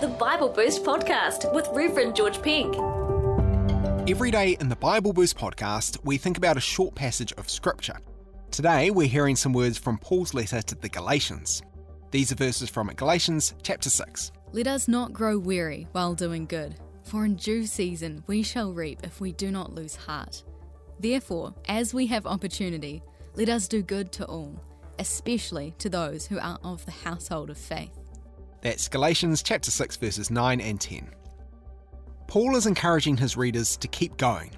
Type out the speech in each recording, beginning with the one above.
the Bible Boost podcast with Reverend George Penk. Every day in the Bible Boost podcast, we think about a short passage of Scripture. Today, we're hearing some words from Paul's letter to the Galatians. These are verses from Galatians chapter 6. Let us not grow weary while doing good, for in due season we shall reap if we do not lose heart. Therefore, as we have opportunity, let us do good to all, especially to those who are of the household of faith. That's Galatians chapter 6 verses 9 and 10. Paul is encouraging his readers to keep going.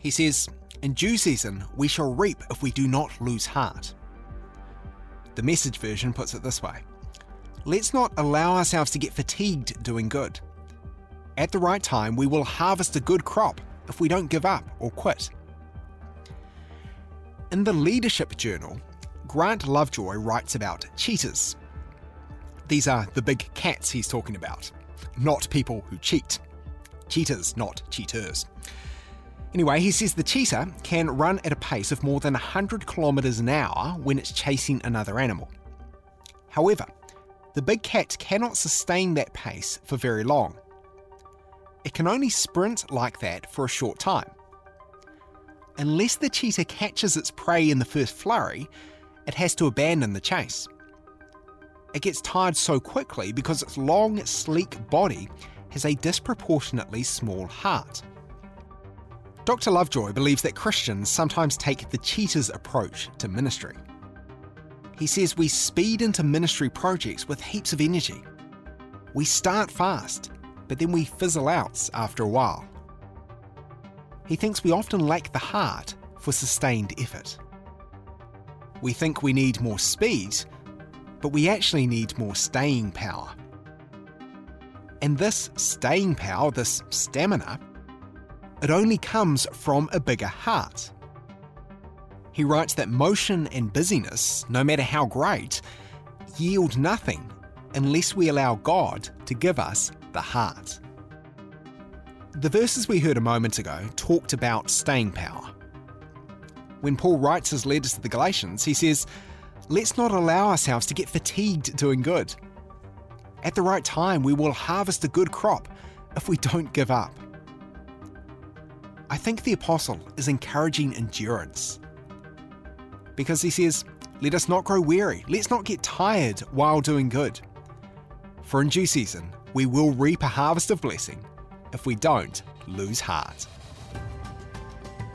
He says, In due season we shall reap if we do not lose heart. The message version puts it this way Let's not allow ourselves to get fatigued doing good. At the right time, we will harvest a good crop if we don't give up or quit. In the Leadership Journal, Grant Lovejoy writes about cheetahs. These are the big cats he's talking about, not people who cheat. Cheetahs, not cheaters. Anyway, he says the cheetah can run at a pace of more than 100 kilometres an hour when it's chasing another animal. However, the big cat cannot sustain that pace for very long. It can only sprint like that for a short time. Unless the cheetah catches its prey in the first flurry, it has to abandon the chase. It gets tired so quickly because its long, sleek body has a disproportionately small heart. Dr. Lovejoy believes that Christians sometimes take the cheetah's approach to ministry. He says we speed into ministry projects with heaps of energy. We start fast, but then we fizzle out after a while. He thinks we often lack the heart for sustained effort. We think we need more speed, but we actually need more staying power. And this staying power, this stamina, it only comes from a bigger heart. He writes that motion and busyness, no matter how great, yield nothing unless we allow God to give us the heart. The verses we heard a moment ago talked about staying power. When Paul writes his letters to the Galatians, he says, Let's not allow ourselves to get fatigued doing good. At the right time, we will harvest a good crop if we don't give up. I think the apostle is encouraging endurance. Because he says, Let us not grow weary, let's not get tired while doing good. For in due season, we will reap a harvest of blessing if we don't lose heart.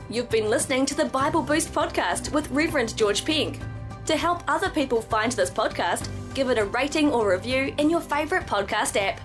You've been listening to the Bible Boost podcast with Reverend George Penk. To help other people find this podcast, give it a rating or review in your favourite podcast app.